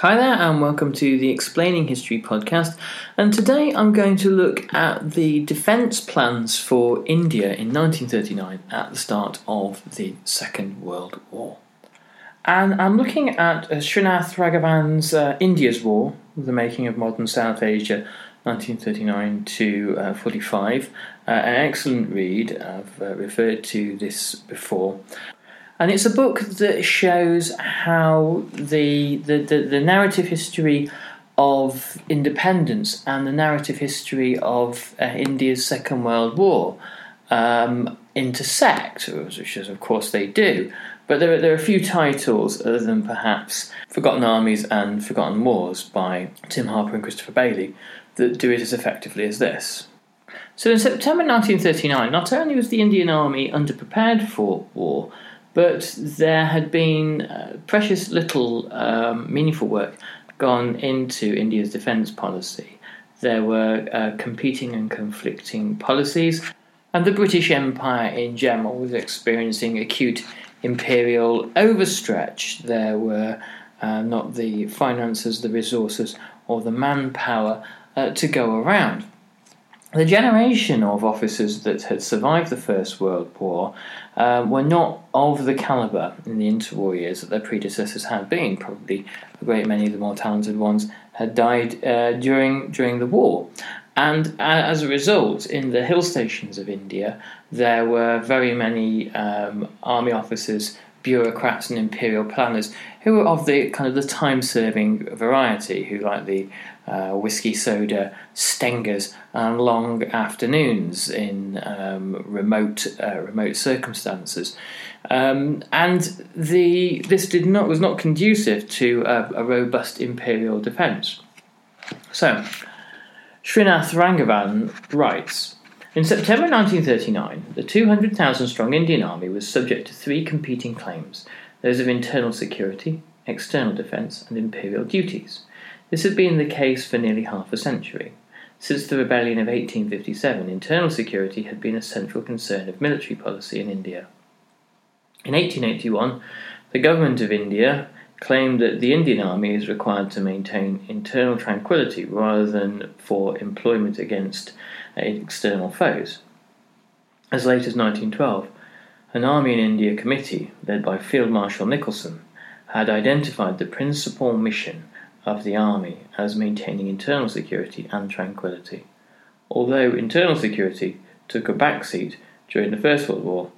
Hi there, and welcome to the Explaining History podcast. And today I'm going to look at the defence plans for India in 1939 at the start of the Second World War. And I'm looking at uh, Srinath Raghavan's uh, India's War, the making of modern South Asia, 1939 to uh, 45. Uh, an excellent read, I've uh, referred to this before. And it's a book that shows how the, the, the, the, narrative history of independence and the narrative history of uh, India's Second World War um, intersect, which is, of course, they do. But there are, there are a few titles, other than perhaps Forgotten Armies and Forgotten Wars by Tim Harper and Christopher Bayly, that do it as effectively as this. So in September 1939, not only was the Indian Army underprepared for war, but there had been uh, precious little um, meaningful work gone into India's defence policy. There were uh, competing and conflicting policies, and the British Empire in general was experiencing acute imperial overstretch. There were uh, not the finances, the resources, or the manpower uh, to go around. The generation of officers that had survived the First World War um, were not of the calibre in the interwar years that their predecessors had been. Probably a great many of the more talented ones had died uh, during during the war. And uh, as a result, in the hill stations of India, there were very many um, army officers, bureaucrats, and imperial planners who were of the kind of the time-serving variety, who like the uh, whiskey soda stengahs and long afternoons in um, remote uh, remote circumstances. Um, and the this did not was not conducive to a, a robust imperial defence. So, Srinath Raghavan writes. In September 1939, the 200,000 strong Indian Army was subject to three competing claims those of internal security, external defence, and imperial duties. This had been the case for nearly half a century. Since the rebellion of 1857, internal security had been a central concern of military policy in India. In 1881, the government of India claimed that the Indian Army is required to maintain internal tranquility rather than for employment against external foes. As late as 1912, an Army in India committee, led by Field Marshal Nicholson, had identified the principal mission of the army as maintaining internal security and tranquility. Although internal security took a backseat during the First World War,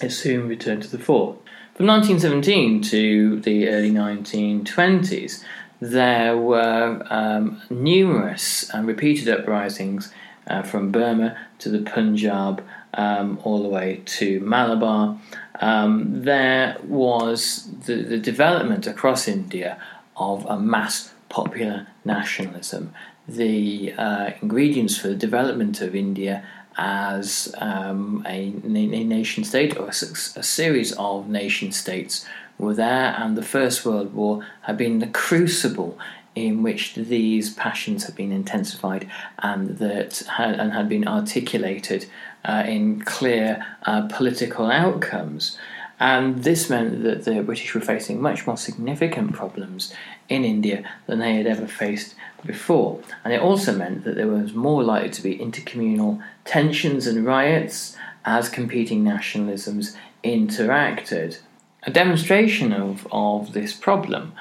it soon returned to the fore. From 1917 to the early 1920s, there were um, numerous and repeated uprisings uh, from Burma to the Punjab, um, all the way to Malabar. Um, there was the, the development across India of a mass popular nationalism. the uh, ingredients for the development of India as um, a, a, nation state or a, a, series of nation states were there, and the First World War had been the crucible in which these passions had been intensified and that had, and had been articulated uh, in clear uh, political outcomes. And this meant that the British were facing much more significant problems in India than they had ever faced before. And it also meant that there was more likely to be intercommunal tensions and riots as competing nationalisms interacted. A demonstration of, of this problem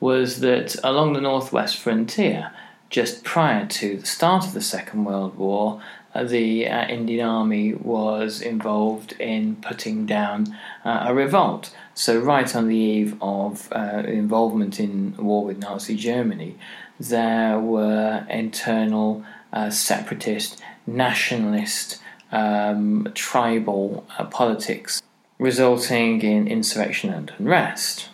was that along the northwest frontier, just prior to the start of the Second World War, the uh, Indian Army was involved in putting down uh, a revolt. So, right on the eve of uh, involvement in war with Nazi Germany, there were internal uh, separatist, nationalist, um, tribal uh, politics resulting in insurrection and unrest.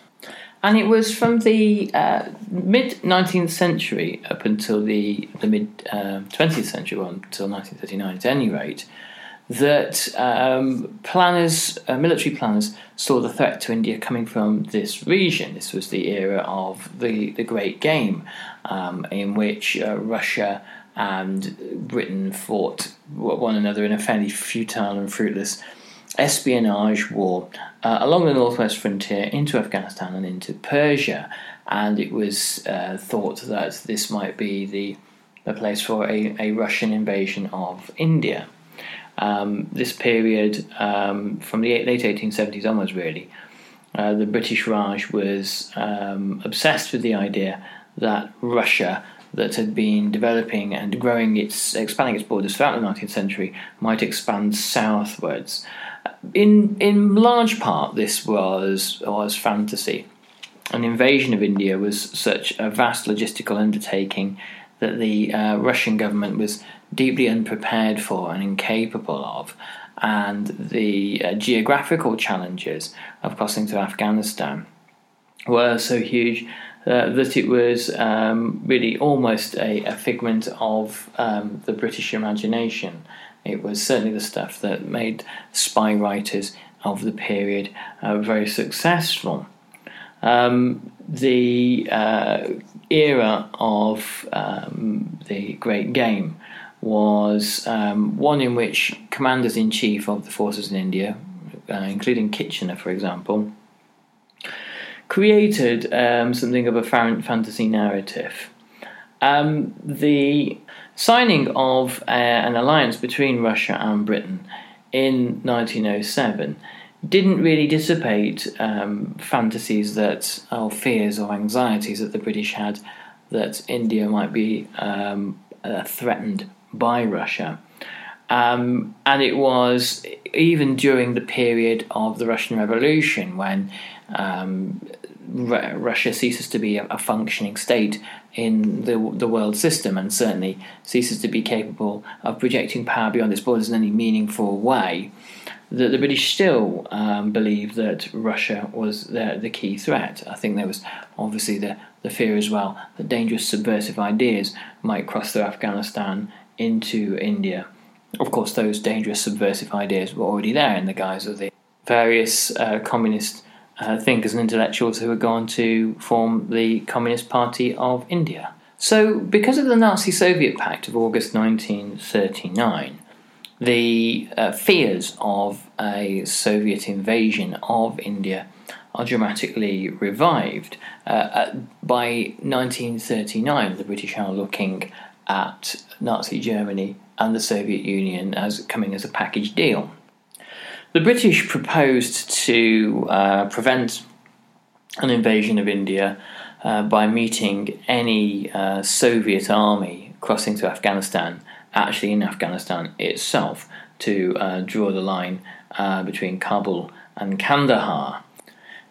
And it was from the uh, mid 19th century up until the, the mid 20th um, century, well, until 1939 at any rate, that um, planners, uh, military planners, saw the threat to India coming from this region. This was the era of the, the Great Game, um, in which uh, Russia and Britain fought one another in a fairly futile and fruitless espionage war uh, along the northwest frontier into Afghanistan and into Persia. And it was uh, thought that this might be the, the place for a, a Russian invasion of India. Um, this period, um, from the late 1870s onwards, really, uh, the British Raj was um, obsessed with the idea that Russia, that had been developing and growing its, expanding its borders throughout the 19th century, might expand southwards. In in large part, this was was fantasy. An invasion of India was such a vast logistical undertaking that the uh, Russian government was deeply unprepared for and incapable of, and the uh, geographical challenges of crossing to Afghanistan were so huge uh, that it was um, really almost a, a figment of um, the British imagination. It was certainly the stuff that made spy writers of the period uh, very successful. Um, the uh, era of um, the Great Game was um, one in which commanders in chief of the forces in India, uh, including Kitchener, for example, created um, something of a fantasy narrative. Um, the signing of uh, an alliance between Russia and Britain in 1907 didn't really dissipate um, fantasies that, or fears or anxieties that the British had that India might be um, uh, threatened by Russia. Um, and it was even during the period of the Russian Revolution when um, R- Russia ceases to be a, a, functioning state in the the world system, and certainly ceases to be capable of projecting power beyond its borders in any meaningful way. That the British still um, that Russia was the, the key threat. I think there was obviously the, the fear as well that dangerous subversive ideas might cross through Afghanistan into India. Of course, those dangerous subversive ideas were already there in the guise of the various uh, communist uh, thinkers and intellectuals who had gone to form the Communist Party of India. So, because of the Nazi Soviet Pact of August 1939, the uh, fears of a Soviet invasion of India are dramatically revived. Uh, by 1939, the British are looking at Nazi Germany and the Soviet Union as coming as a package deal. The British proposed to uh, prevent an invasion of India uh, by meeting any uh, Soviet army crossing to Afghanistan, actually in Afghanistan itself, to uh, draw the line uh, between Kabul and Kandahar.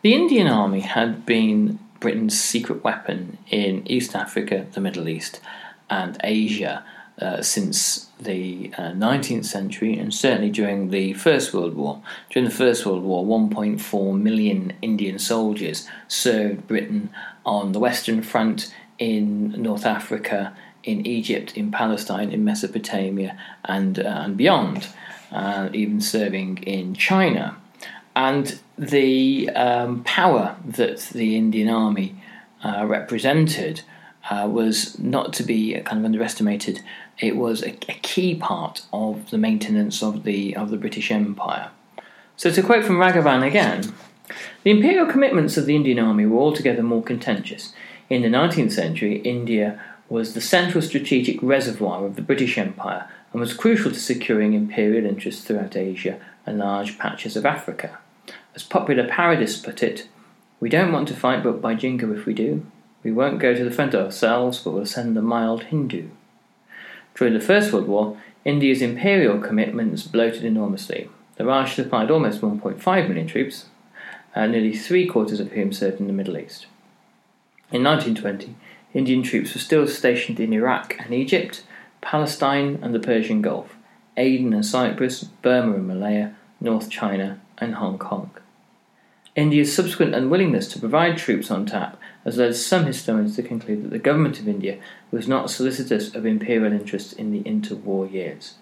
The Indian Army had been Britain's secret weapon in East Africa, the Middle East, and Asia uh, since the uh, 19th century and certainly during the First World War. During the First World War, 1.4 million Indian soldiers served Britain on the Western Front in North Africa, in Egypt, in Palestine, in Mesopotamia, and, uh, and beyond, uh, even serving in China. And the um, power that the Indian Army uh, represented uh, was not to be kind of underestimated. It was a, a, key part of the maintenance of the of the British Empire. So, to quote from Raghavan again, the imperial commitments of the Indian Army were altogether more contentious. In the 19th century, India was the central strategic reservoir of the British Empire and was crucial to securing imperial interests throughout Asia and large patches of Africa. As popular parodists put it, we don't want to fight, but by Jingo if we do. We won't go to the front ourselves, but we'll send the mild Hindu. During the First World War, India's imperial commitments bloated enormously. The Raj supplied almost 1.5 million troops, uh, nearly three quarters of whom served in the Middle East. In 1920, Indian troops were still stationed in Iraq and Egypt, Palestine and the Persian Gulf, Aden and Cyprus, Burma and Malaya, North China, and Hong Kong. India's subsequent unwillingness to provide troops on tap has led some historians to conclude that the government of India was not solicitous of imperial interests in the interwar years.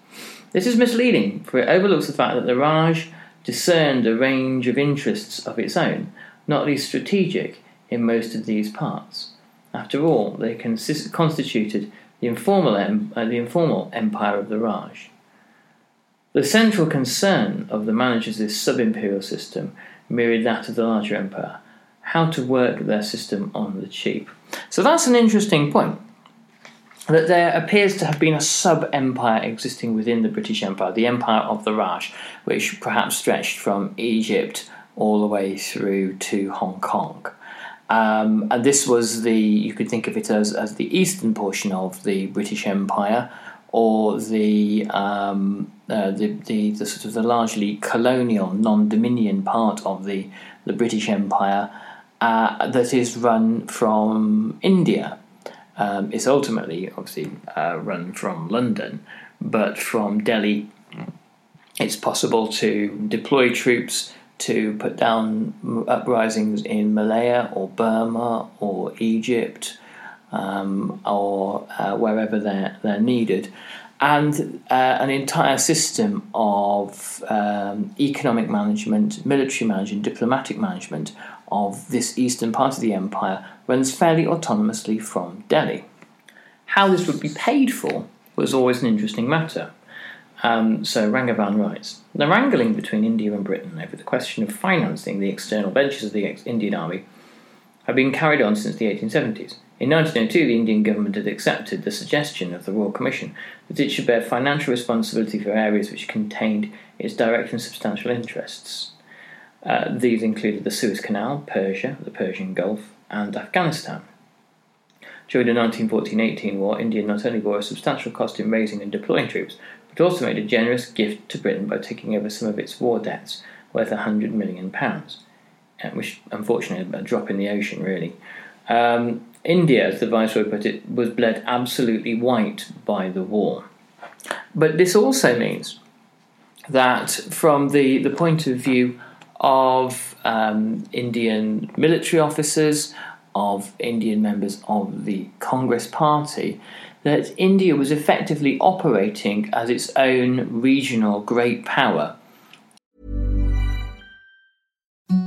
This is misleading, for it overlooks the fact that the Raj discerned a range of interests of its own, not least strategic, in most of these parts. After all, they consist- constituted the informal, em- uh, the informal empire of the Raj. The central concern of the managers of this sub imperial system mirrored that of the larger empire how to work their system on the cheap. So that's an interesting point. That there appears to have been a sub empire existing within the British Empire, the Empire of the Raj, which perhaps stretched from Egypt all the way through to Hong Kong. Um, and this was the, you could think of it as, as the eastern portion of the British Empire, or the, um, uh, the, the, the, sort of the largely colonial, non dominion part of the, the British Empire uh, that is run from India. Um, it's ultimately, obviously, uh, run from London, but from Delhi, it's possible to deploy troops to put down uprisings in Malaya or Burma or Egypt um, or uh, wherever they're, they're needed. And uh, an entire system of um, economic management, military management, diplomatic management of this eastern part of the empire runs fairly autonomously from Delhi. How this would be paid for was always an interesting matter. Um, so Raghavan writes The wrangling between India and Britain over the question of financing the external ventures of the Indian Army had been carried on since the 1870s. In 1902, the Indian government had accepted the suggestion of the Royal Commission that it should bear financial responsibility for areas which contained its direct and substantial interests. Uh, these included the Suez Canal, Persia, the Persian Gulf, and Afghanistan. During the 1914 18 war, India not only bore a substantial cost in raising and deploying troops, but also made a generous gift to Britain by taking over some of its war debts, worth £100 million, which unfortunately a drop in the ocean, really. Um, India, as the Viceroy put it, was bled absolutely white by the war. But this also means that, from the, the point of view of um, Indian military officers, of Indian members of the Congress Party, that India was effectively operating as its own regional great power.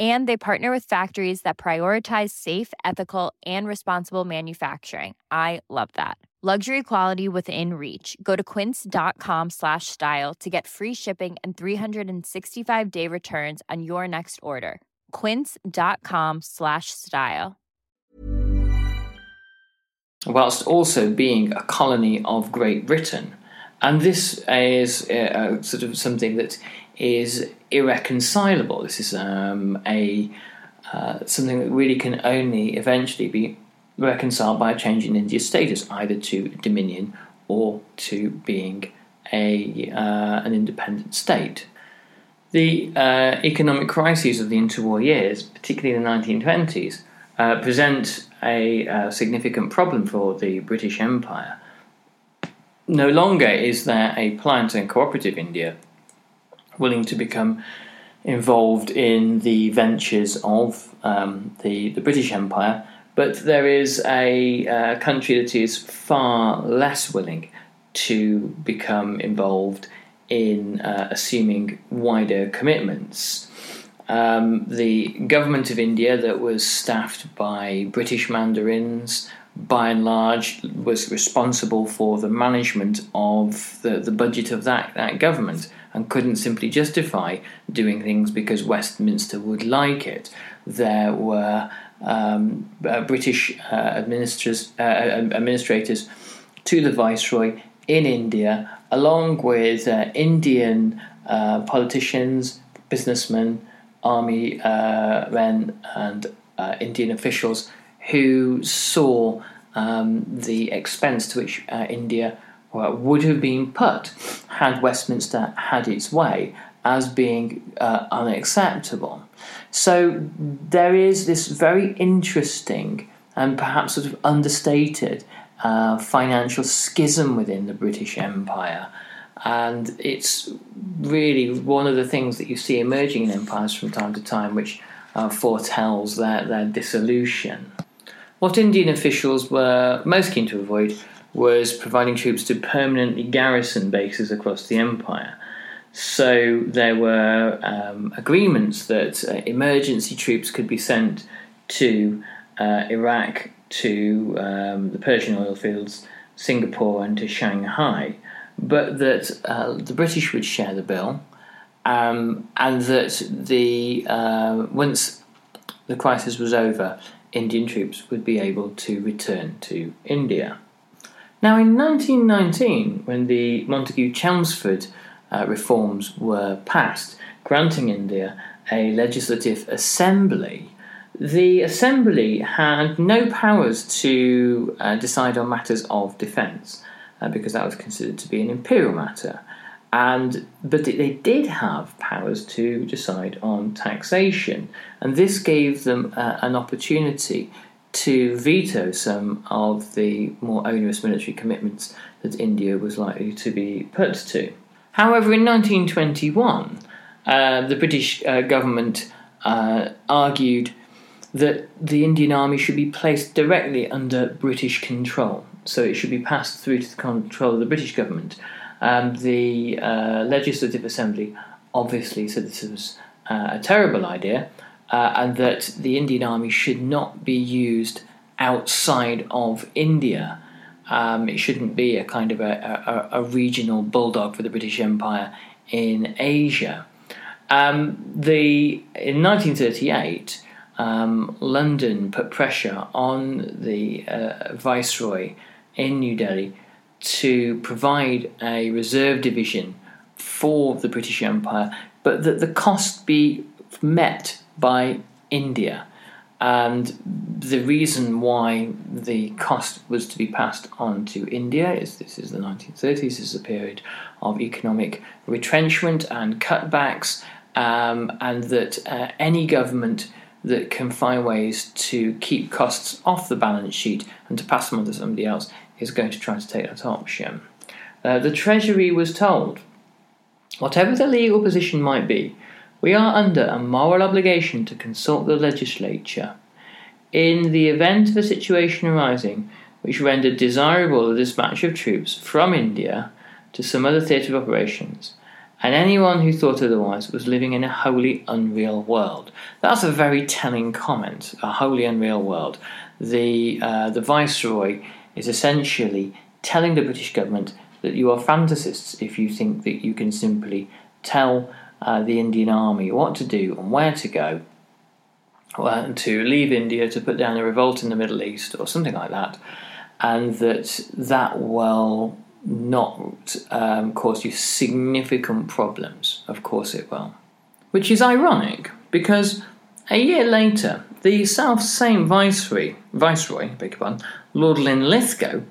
And they partner with factories that prioritize safe, ethical, and responsible manufacturing. I love that. Luxury quality within reach. Go to quince.com slash style to get free shipping and 365 day returns on your next order. Quince.com slash style. Whilst also being a colony of Great Britain. And this is uh, sort of something that is irreconcilable. This is um, a uh, something that really can only eventually be reconciled by a change in India's status, either to dominion or to being a uh, an independent state. The uh, economic crises of the interwar years, particularly the 1920s, uh, present a uh, significant problem for the British Empire. No longer is there a pliant and cooperative India willing to become involved in the ventures of um, the, the British Empire but there is a uh, country that is far less willing to become involved in uh, assuming wider commitments. Um, the government of India, that was staffed by British mandarins, by and large, was responsible for the management of the, the budget of that, that government and couldn't simply justify doing things because Westminster would like it. There were um, uh, British uh, administrators, uh, administrators to the Viceroy in India, along with uh, Indian uh, politicians, businessmen, army men, and Indian officials who saw um, the expense to which India would have been put had Westminster had its way as being uh, unacceptable. So there is this very interesting and perhaps sort of understated uh, financial schism within the British Empire. And it's really one of the things that you see emerging in empires from time to time, which uh, foretells their, their dissolution. What Indian officials were most keen to avoid was providing troops to permanently garrison bases across the empire. So there were um, agreements that uh, emergency troops could be sent to uh, Iraq, to um, the Persian oil fields, Singapore, and to Shanghai, but that uh, the British would share the bill, um, and that the uh, once the crisis was over, Indian troops would be able to return to India. Now, in 1919, when the Montagu Chelmsford uh, reforms were passed, granting India a legislative assembly, the assembly had no powers to uh, decide on matters of defence uh, because that was considered to be an imperial matter. And but they did have powers to decide on taxation, and this gave them uh, an opportunity to veto some of the more onerous military commitments that India was likely to be put to. However, in 1921, uh, the British uh, government uh, argued that the Indian Army should be placed directly under British control, so it should be passed through to the control of the British government. Um, the uh, Legislative Assembly obviously said this was uh, a terrible idea, uh, and that the Indian Army should not be used outside of India. Um, it shouldn't be a kind of a, a, a, regional bulldog for the British Empire in Asia. Um, the in 1938, um, London put pressure on the uh, viceroy in New Delhi to provide a reserve division for the British Empire, but that the cost be met by India. And the reason why the cost was to be passed on to India is this is the 1930s, this is a period of economic retrenchment and cutbacks, um, and that uh, any government that can find ways to keep costs off the balance sheet and to pass them on to somebody else is going to try to take that option. Uh, the Treasury was told Whatever the legal position might be, we are under a moral obligation to consult the legislature. In the event of a situation arising which rendered desirable the dispatch of troops from India to some other theatre of operations, and anyone who thought otherwise was living in a wholly unreal world. That's a very telling comment, a wholly unreal world. The, uh, the Viceroy is essentially telling the British government that you are fantasists if you think that you can simply tell uh, the Indian army what to do and where to go, uh, to leave India to put down a revolt in the Middle East or something like that, and that that will not um, cause you significant problems. Of course it will. Which is ironic because a year later, the self same Viceroy, Viceroy, beg pardon, Lord Linlithgow,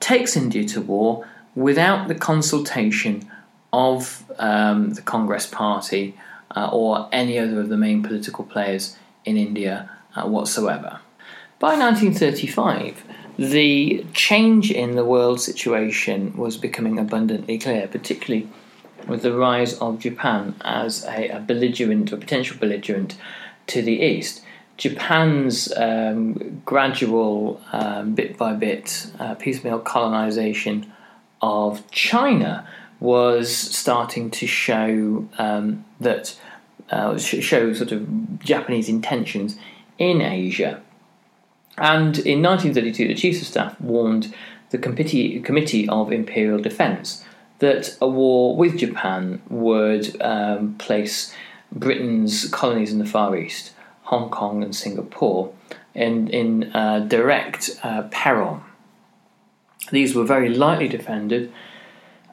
takes India to war without the consultation of um, the Congress Party uh, or any other of the main political players in India uh, whatsoever. By 1935, the change in the world situation was becoming abundantly clear, particularly with the rise of Japan as a, a belligerent or potential belligerent to the east. Japan's um, gradual, um, bit by bit, uh, piecemeal colonization of China was starting to show um, that uh, show sort of Japanese intentions in Asia. And in 1932, the Chiefs of Staff warned the Committee, Committee of Imperial Defence that a war with Japan would um, place Britain's colonies in the Far East, Hong Kong and Singapore, in, in uh, direct uh, peril. These were very lightly defended,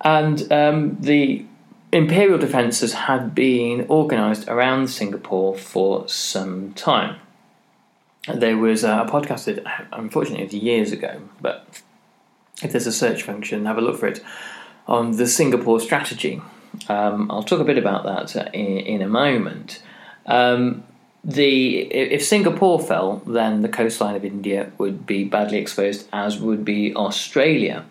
and um, the imperial defences had been organised around Singapore for some time. There was a podcast that, unfortunately, it was years ago, but if there's a search function, have a look for it on the Singapore strategy. Um, I'll talk a bit about that uh, in, in a moment. Um, the if Singapore fell, then the coastline of India would be badly exposed, as would be Australia.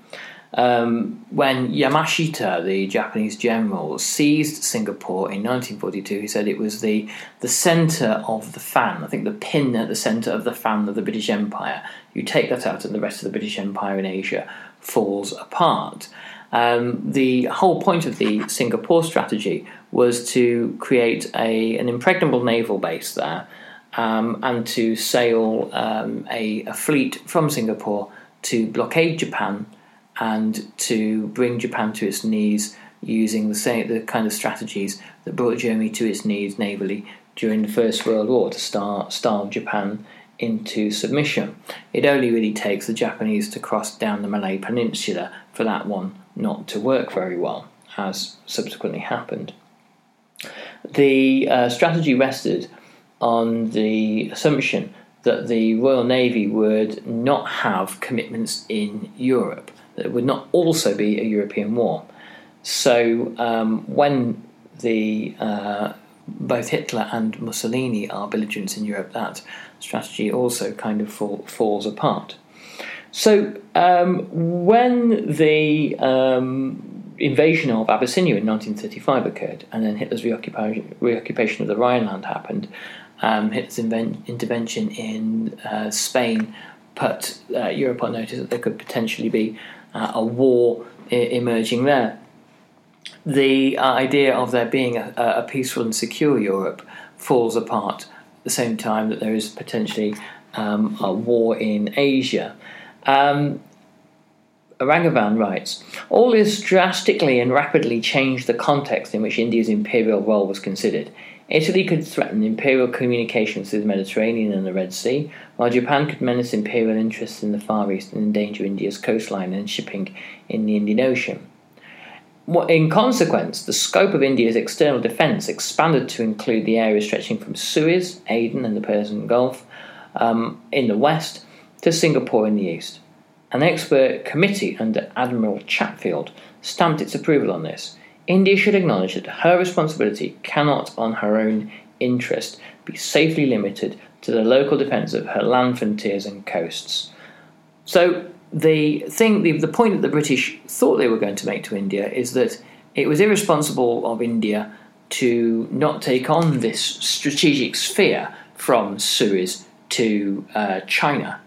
Um, when Yamashita, the Japanese general, seized Singapore in 1942, he said it was the the centre of the fan. I think the pin at the centre of the fan of the British Empire. You take that out, and the rest of the British Empire in Asia falls apart. Um, the whole point of the Singapore strategy was to create a, an impregnable naval base there um, and to sail um, a, a, fleet from Singapore to blockade Japan and to bring Japan to its knees using the same the kind of strategies that brought Germany to its knees navally during the First World War to starve Japan into submission. It only really takes the Japanese to cross down the Malay Peninsula for that one not to work very well, as subsequently happened. The uh, strategy rested on the assumption that the Royal Navy would not have commitments in Europe, that it would not also be a European war. So um, when the uh, both Hitler and Mussolini are belligerents in Europe, that strategy also kind of fall, falls apart. So um, when the um, invasion of Abyssinia in 1935 occurred, and then Hitler's reoccupation, reoccupation of the Rhineland happened, um, Hitler's inven- intervention in uh, Spain put uh, Europe on notice that there could potentially be uh, a war I- emerging there. The idea of there being a, a peaceful and secure Europe falls apart at the same time that there is potentially um, a war in Asia. Um, writes All this drastically and rapidly changed the context in which India's imperial role was considered. Italy could threaten imperial communications through the Mediterranean and the Red Sea, while Japan could menace imperial interests in the Far East and endanger India's coastline and shipping in the Indian Ocean. In consequence, the scope of India's external defence expanded to include the area stretching from Suez, Aden, and the Persian Gulf um, in the west to Singapore in the east. An expert committee under Admiral Chatfield stamped its approval on this. India should acknowledge that her responsibility cannot, on her own interest, be safely limited to the local defence of her land frontiers and coasts. So, the thing, the, the point that the British thought they were going to make to India is that it was irresponsible of India to not take on this strategic sphere from Suez to uh, China.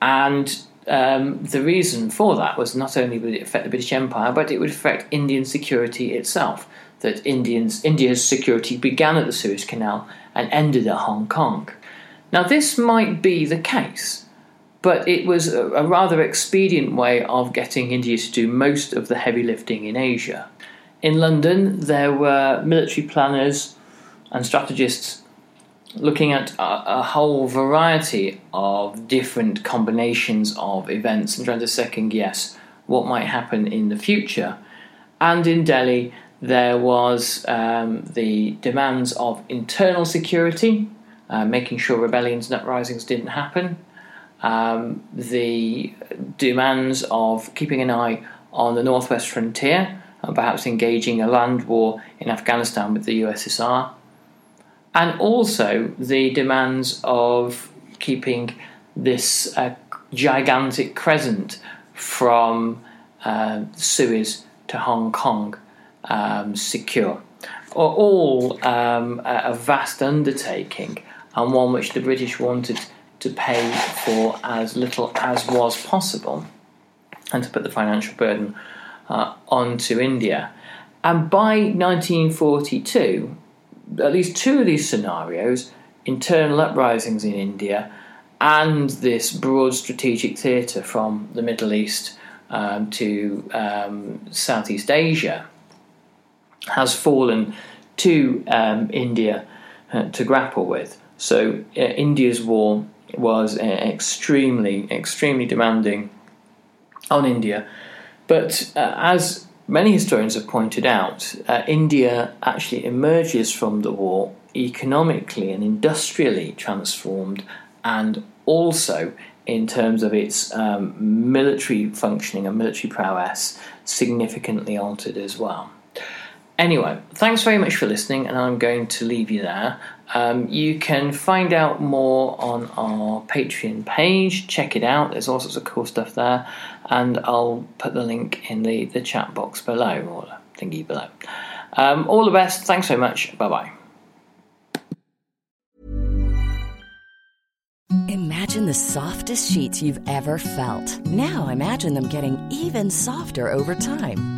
And um, the reason for that was not only would it affect the British Empire, but it would affect Indian security itself. That Indians, India's security began at the Suez Canal and ended at Hong Kong. Now, this might be the case, but it was a, a rather expedient way of getting India to do most of the heavy lifting in Asia. In London, there were military planners and strategists looking at a, a, whole variety of different combinations of events and trying to second guess what might happen in the future. And in Delhi, there was um, the demands of internal security, uh, making sure rebellions and uprisings didn't happen, um, the demands of keeping an eye on the northwest frontier, and perhaps engaging a land war in Afghanistan with the USSR and also the demands of keeping this uh, gigantic crescent from uh, Suez to Hong Kong um, secure. Are all um, a vast undertaking and one which the British wanted to pay for as little as was possible and to put the financial burden uh, onto India. And by 1942, at least two of these scenarios internal uprisings in India and this broad strategic theatre from the Middle East um, to um, Southeast Asia has fallen to um, India uh, to grapple with. So, uh, India's war was uh, extremely, extremely demanding on India. But uh, as Many historians have pointed out uh, India actually emerges from the war economically and industrially transformed, and also in terms of its um, military functioning and military prowess, significantly altered as well. Anyway, thanks very much for listening, and I'm going to leave you there. Um, you can find out more on our Patreon page. Check it out. There's all sorts of cool stuff there, and I'll put the link in the, the chat box below or thingy below. Um, all the best. Thanks so much. Bye bye. Imagine the softest sheets you've ever felt. Now imagine them getting even softer over time.